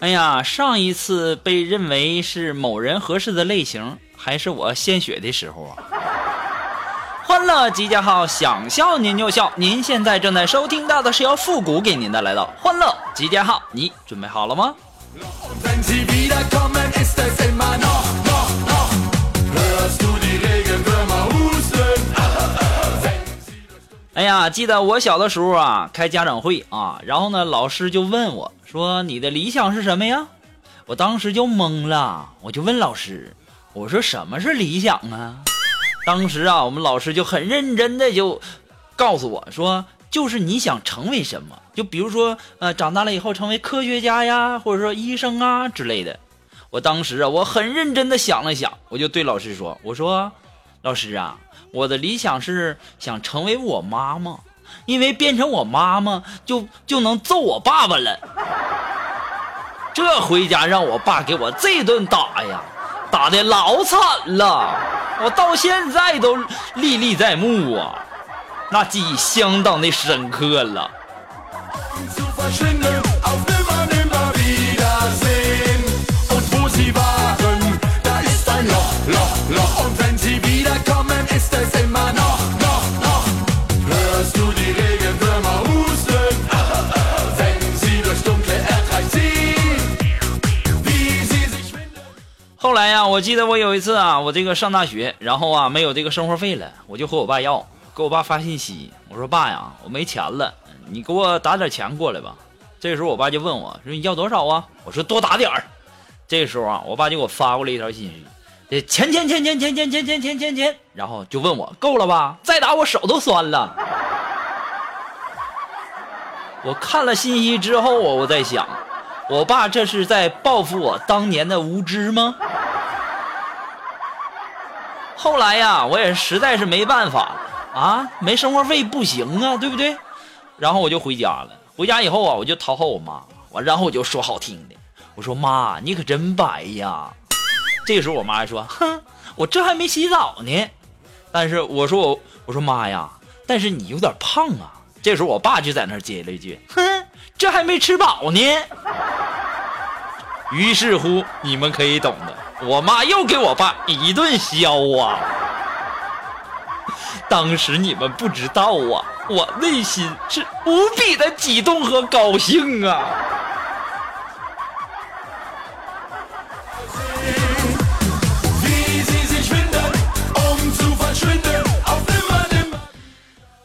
哎呀，上一次被认为是某人合适的类型，还是我献血的时候啊！欢乐集结号，想笑您就笑。您现在正在收听到的是由复古给您的来到欢乐集结号，你准备好了吗？哎呀，记得我小的时候啊，开家长会啊，然后呢，老师就问我说：“你的理想是什么呀？”我当时就懵了，我就问老师：“我说什么是理想啊？”当时啊，我们老师就很认真的就告诉我说：“就是你想成为什么，就比如说呃，长大了以后成为科学家呀，或者说医生啊之类的。”我当时啊，我很认真的想了想，我就对老师说：“我说，老师啊。”我的理想是想成为我妈妈，因为变成我妈妈就就能揍我爸爸了。这回家让我爸给我这顿打呀，打的老惨了，我到现在都历历在目啊，那记忆相当的深刻了。我记得我有一次啊，我这个上大学，然后啊没有这个生活费了，我就和我爸要，给我爸发信息，我说爸呀，我没钱了，你给我打点钱过来吧。这时候我爸就问我说你要多少啊？我说多打点儿。这时候啊，我爸就给我发过来一条信息，这钱钱钱钱钱钱钱钱钱钱钱，然后就问我够了吧？再打我手都酸了。我看了信息之后，我我在想，我爸这是在报复我当年的无知吗？后来呀，我也实在是没办法了啊，没生活费不行啊，对不对？然后我就回家了。回家以后啊，我就讨好我妈，完然后我就说好听的，我说妈，你可真白呀。这时候我妈还说，哼，我这还没洗澡呢。但是我说我我说妈呀，但是你有点胖啊。这时候我爸就在那接了一句，哼，这还没吃饱呢。于是乎，你们可以懂的。我妈又给我爸一顿削啊！当时你们不知道啊，我内心是无比的激动和高兴啊！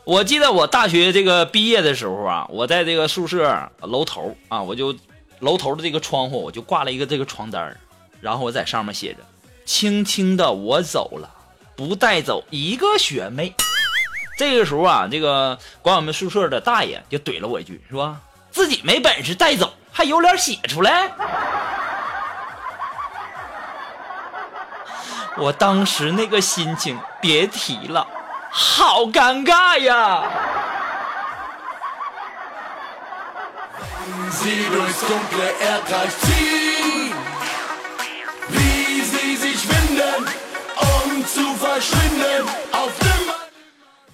我记得我大学这个毕业的时候啊，我在这个宿舍楼头啊，我就楼头的这个窗户，我就挂了一个这个床单。然后我在上面写着：“轻轻的我走了，不带走一个学妹。”这个时候啊，这个管我们宿舍的大爷就怼了我一句，说：“自己没本事带走，还有脸写出来？” 我当时那个心情别提了，好尴尬呀！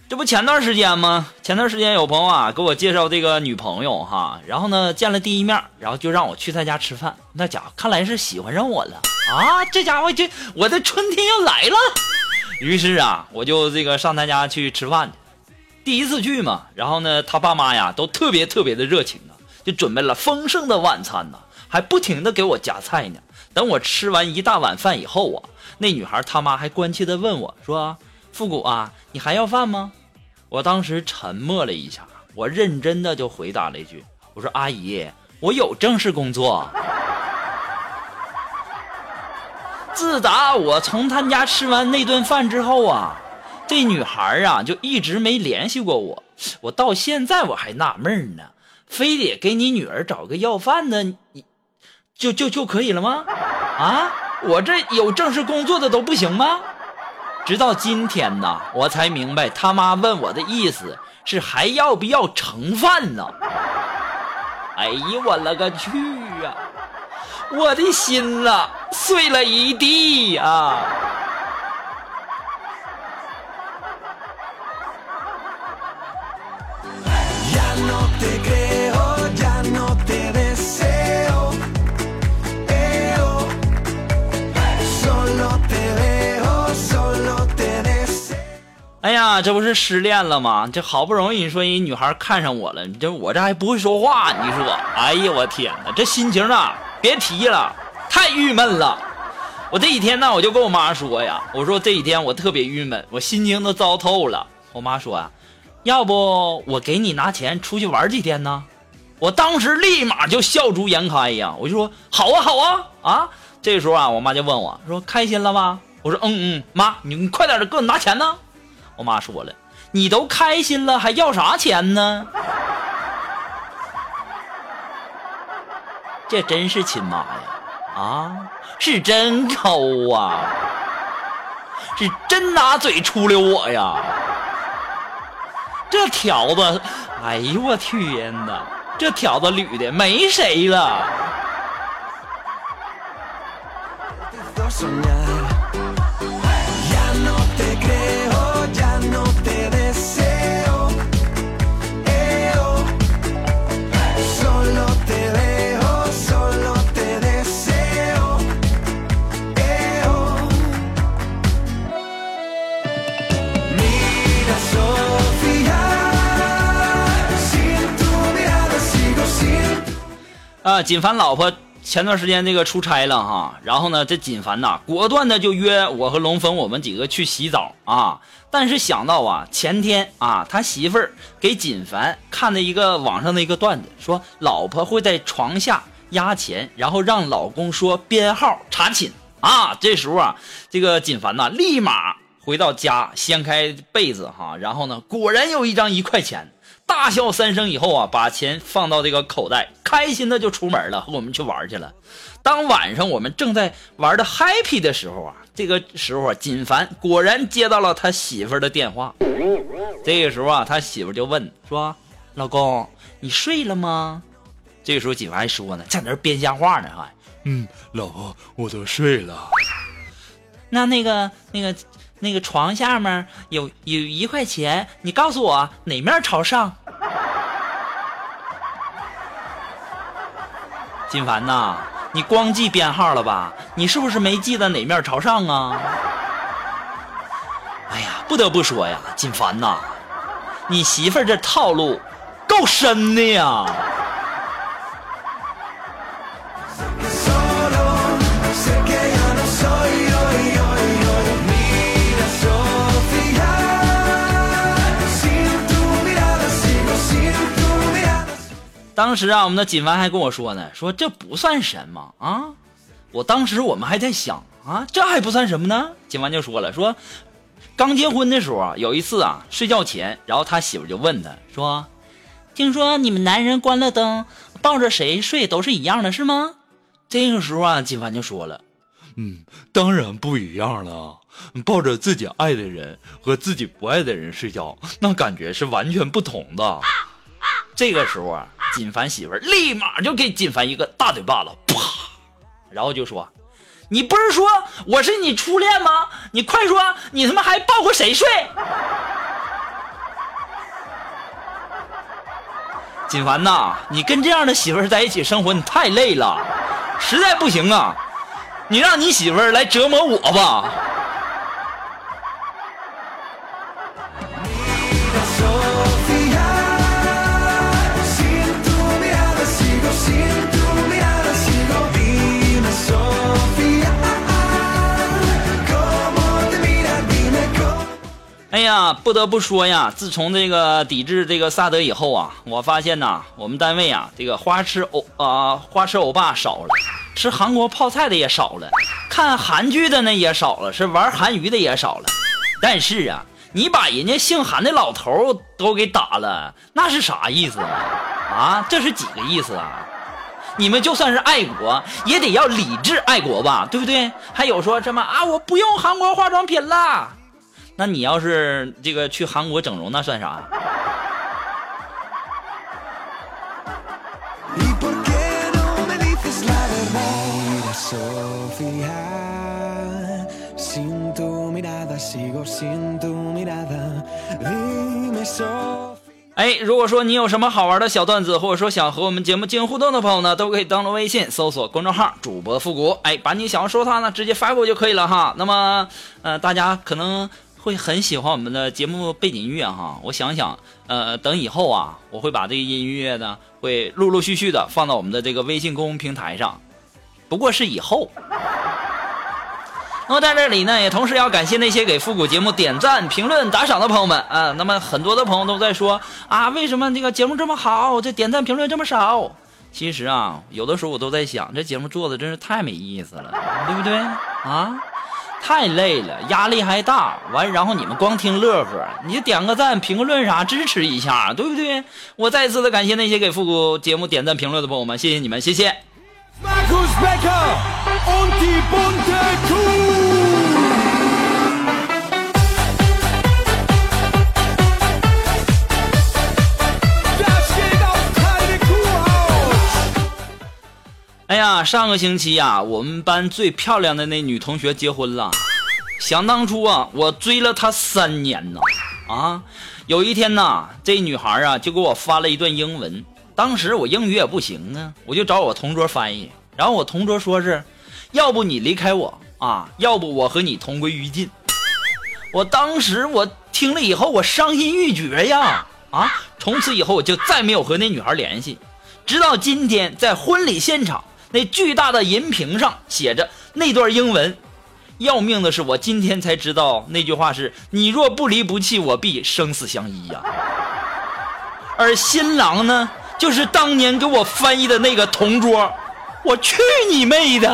这不前段时间吗？前段时间有朋友啊给我介绍这个女朋友哈，然后呢见了第一面，然后就让我去他家吃饭。那家伙看来是喜欢上我了啊！这家伙就我的春天要来了。于是啊，我就这个上他家去吃饭去。第一次去嘛，然后呢他爸妈呀都特别特别的热情啊，就准备了丰盛的晚餐呢，还不停的给我夹菜呢。等我吃完一大碗饭以后啊，那女孩他妈还关切的问我说：“复古啊，你还要饭吗？”我当时沉默了一下，我认真的就回答了一句：“我说阿姨，我有正式工作。”自打我从他家吃完那顿饭之后啊，这女孩啊就一直没联系过我。我到现在我还纳闷呢，非得给你女儿找个要饭的，你就就就可以了吗？啊，我这有正式工作的都不行吗？直到今天呢，我才明白他妈问我的意思是还要不要盛饭呢？哎呀，我勒个去呀！我的心呐，碎了一地呀！这不是失恋了吗？这好不容易你说一女孩看上我了，你这我这还不会说话，你说？哎呀，我天哪，这心情啊，别提了，太郁闷了。我这几天呢，我就跟我妈说呀，我说这几天我特别郁闷，我心情都糟透了。我妈说啊，要不我给你拿钱出去玩几天呢？我当时立马就笑逐颜开呀，我就说好啊，好啊，啊！这时候啊，我妈就问我说开心了吗？我说嗯嗯，妈，你你快点的给我拿钱呢。我妈说了：“你都开心了，还要啥钱呢？”这真是亲妈呀！啊，是真抠啊，是真拿嘴出溜我呀！这条子，哎呦我天哪！这条子捋的没谁了。啊，锦凡老婆前段时间这个出差了哈，然后呢，这锦凡呐，果断的就约我和龙峰我们几个去洗澡啊。但是想到啊，前天啊，他媳妇儿给锦凡看的一个网上的一个段子，说老婆会在床下压钱，然后让老公说编号查寝啊。这时候啊，这个锦凡呐，立马回到家掀开被子哈，然后呢，果然有一张一块钱。大笑三声以后啊，把钱放到这个口袋，开心的就出门了，我们去玩去了。当晚上我们正在玩的 happy 的时候啊，这个时候啊，锦凡果然接到了他媳妇的电话。这个时候啊，他媳妇就问说：“老公，你睡了吗？”这个时候锦凡还说呢，在那编瞎话呢，还嗯，老婆，我都睡了。那那个那个。那个床下面有有一块钱，你告诉我哪面朝上？金凡呐，你光记编号了吧？你是不是没记得哪面朝上啊？哎呀，不得不说呀，金凡呐，你媳妇儿这套路够深的呀。当时啊，我们的锦凡还跟我说呢，说这不算什么啊。我当时我们还在想啊，这还不算什么呢。锦凡就说了，说刚结婚的时候啊，有一次啊，睡觉前，然后他媳妇就问他说：“听说你们男人关了灯，抱着谁睡都是一样的，是吗？”这个时候啊，锦凡就说了：“嗯，当然不一样了。抱着自己爱的人和自己不爱的人睡觉，那感觉是完全不同的。”这个时候啊。锦凡媳妇儿立马就给锦凡一个大嘴巴子，啪，然后就说：“你不是说我是你初恋吗？你快说，你他妈还抱过谁睡？” 锦凡呐，你跟这样的媳妇儿在一起生活，你太累了，实在不行啊，你让你媳妇儿来折磨我吧。哎呀，不得不说呀，自从这个抵制这个萨德以后啊，我发现呐，我们单位啊，这个花痴欧啊，花痴欧巴少了，吃韩国泡菜的也少了，看韩剧的呢也少了，是玩韩娱的也少了。但是啊，你把人家姓韩的老头都给打了，那是啥意思啊？啊，这是几个意思啊？你们就算是爱国，也得要理智爱国吧，对不对？还有说什么啊，我不用韩国化妆品啦？那你要是这个去韩国整容，那算啥.哎，如果说你有什么好玩的小段子，或者说想和我们节目进行互动的朋友呢，都可以登录微信搜索公众号“主播复古”，哎，把你想要说的话呢直接发给我就可以了哈。那么，呃，大家可能会很喜欢我们的节目背景音乐哈。我想想，呃，等以后啊，我会把这个音乐呢，会陆陆续续的放到我们的这个微信公众平台上，不过是以后。那么在这里呢，也同时要感谢那些给复古节目点赞、评论、打赏的朋友们啊。那么很多的朋友都在说啊，为什么这个节目这么好，这点赞评论这么少？其实啊，有的时候我都在想，这节目做的真是太没意思了，对不对啊？太累了，压力还大，完然后你们光听乐呵，你就点个赞、评个论啥，支持一下，对不对？我再次的感谢那些给复古节目点赞、评论的朋友们，谢谢你们，谢谢。哎呀，上个星期呀、我们班最漂亮的那女同学结婚了。想当初啊，我追了她三年呢。啊，有一天呐，这女孩啊就给我发了一段英文。当时我英语也不行啊，我就找我同桌翻译。然后我同桌说是，要不你离开我啊，要不我和你同归于尽。我当时我听了以后，我伤心欲绝呀！啊，从此以后我就再没有和那女孩联系。直到今天，在婚礼现场，那巨大的银屏上写着那段英文。要命的是，我今天才知道那句话是“你若不离不弃，我必生死相依”呀。而新郎呢，就是当年给我翻译的那个同桌。我去你妹的！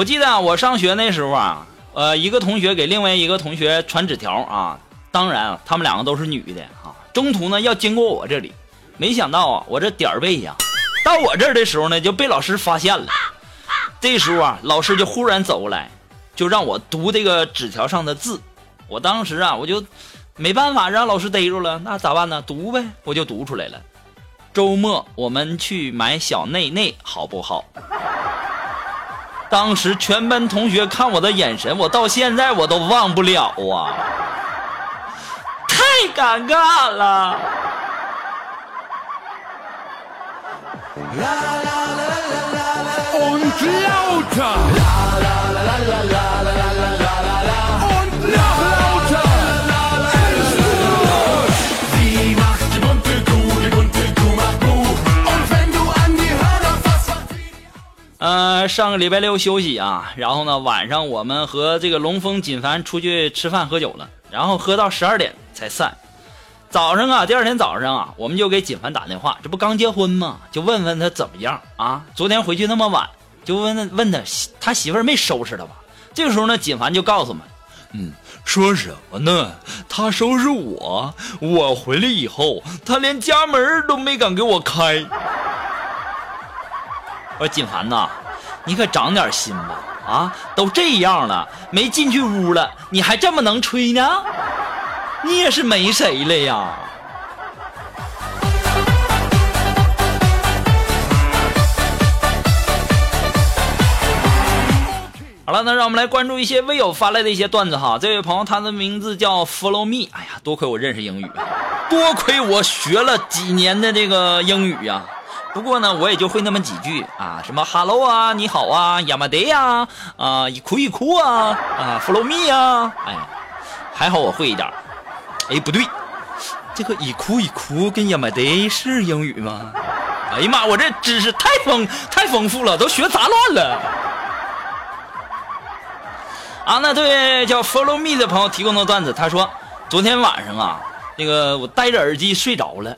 我记得啊，我上学那时候啊，呃，一个同学给另外一个同学传纸条啊，当然啊，他们两个都是女的啊。中途呢要经过我这里，没想到啊，我这点背呀，到我这儿的时候呢就被老师发现了。这时候啊，老师就忽然走过来，就让我读这个纸条上的字。我当时啊，我就没办法让老师逮住了，那咋办呢？读呗，我就读出来了。周末我们去买小内内，好不好？当时全班同学看我的眼神，我到现在我都忘不了啊，太尴尬了。Und lauter. 上个礼拜六休息啊，然后呢，晚上我们和这个龙峰锦凡出去吃饭喝酒了，然后喝到十二点才散。早上啊，第二天早上啊，我们就给锦凡打电话，这不刚结婚吗？就问问他怎么样啊？昨天回去那么晚，就问问问他他媳妇儿没收拾他吧？这个时候呢，锦凡就告诉我们，嗯，说什么呢？他收拾我，我回来以后，他连家门都没敢给我开。我说锦凡呐，你可长点心吧！啊，都这样了，没进去屋了，你还这么能吹呢？你也是没谁了呀！好了，那让我们来关注一些微友发来的一些段子哈。这位朋友，他的名字叫 Follow Me。哎呀，多亏我认识英语，多亏我学了几年的这个英语呀、不过呢，我也就会那么几句啊，什么 Hello 啊，你好啊，亚麻得呀，啊，一哭一哭啊，啊，Follow me 啊，哎，还好我会一点儿。哎，不对，这个一哭一哭跟亚麻得是英语吗？哎呀妈，我这知识太丰太丰富了，都学杂乱了。啊，那对叫 Follow Me 的朋友提供的段子，他说昨天晚上啊，那个我戴着耳机睡着了，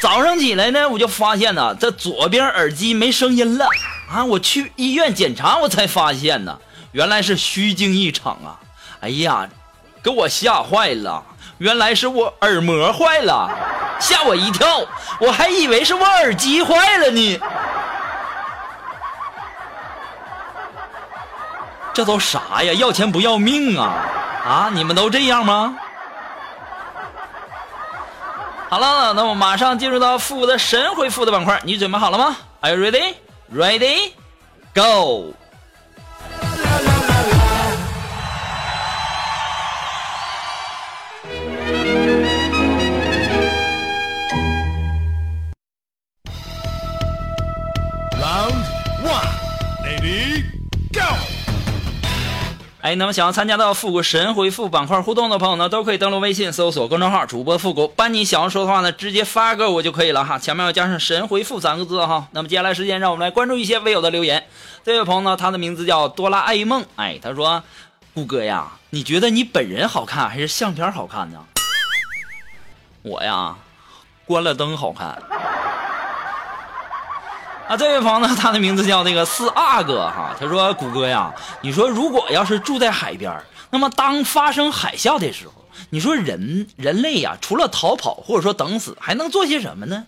早上起来呢，我就发现呢，这左边耳机没声音了啊！我去医院检查，我才发现呢，原来是虚惊一场啊！哎呀，给我吓坏了，原来是我耳膜坏了，吓我一跳，我还以为是我耳机坏了呢。这都啥呀？要钱不要命啊！啊，你们都这样吗？好了，那么马上进入到复古的神回复的板块，你准备好了吗？Are you ready? Ready? Go! 哎，那么想要参加到复古神回复板块互动的朋友呢，都可以登录微信搜索公众号“主播复古”，把你想要说的话呢，直接发给我就可以了哈，前面要加上“神回复”三个字哈。那么接下来时间，让我们来关注一些微友的留言。这位朋友呢，他的名字叫哆啦 A 梦，哎，他说：“顾哥呀，你觉得你本人好看还是相片好看呢？”我呀，关了灯好看。啊，这位朋友呢，他的名字叫那个四阿哥哈，他说：“谷歌呀，你说如果要是住在海边，那么当发生海啸的时候，你说人人类呀，除了逃跑或者说等死，还能做些什么呢？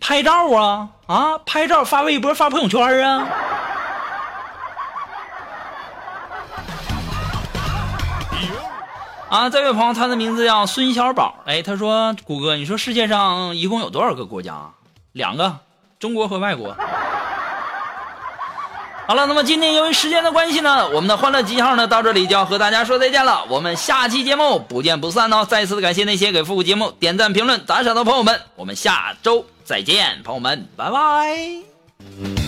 拍照啊啊，拍照发微博发朋友圈啊。”啊，这位朋友，他的名字叫孙小宝。哎，他说：“谷歌，你说世界上一共有多少个国家？两个，中国和外国。”好了，那么今天由于时间的关系呢，我们的欢乐集号呢到这里就要和大家说再见了。我们下期节目不见不散哦！再次的感谢那些给复古节目点赞、评论、打赏的朋友们，我们下周再见，朋友们，拜拜。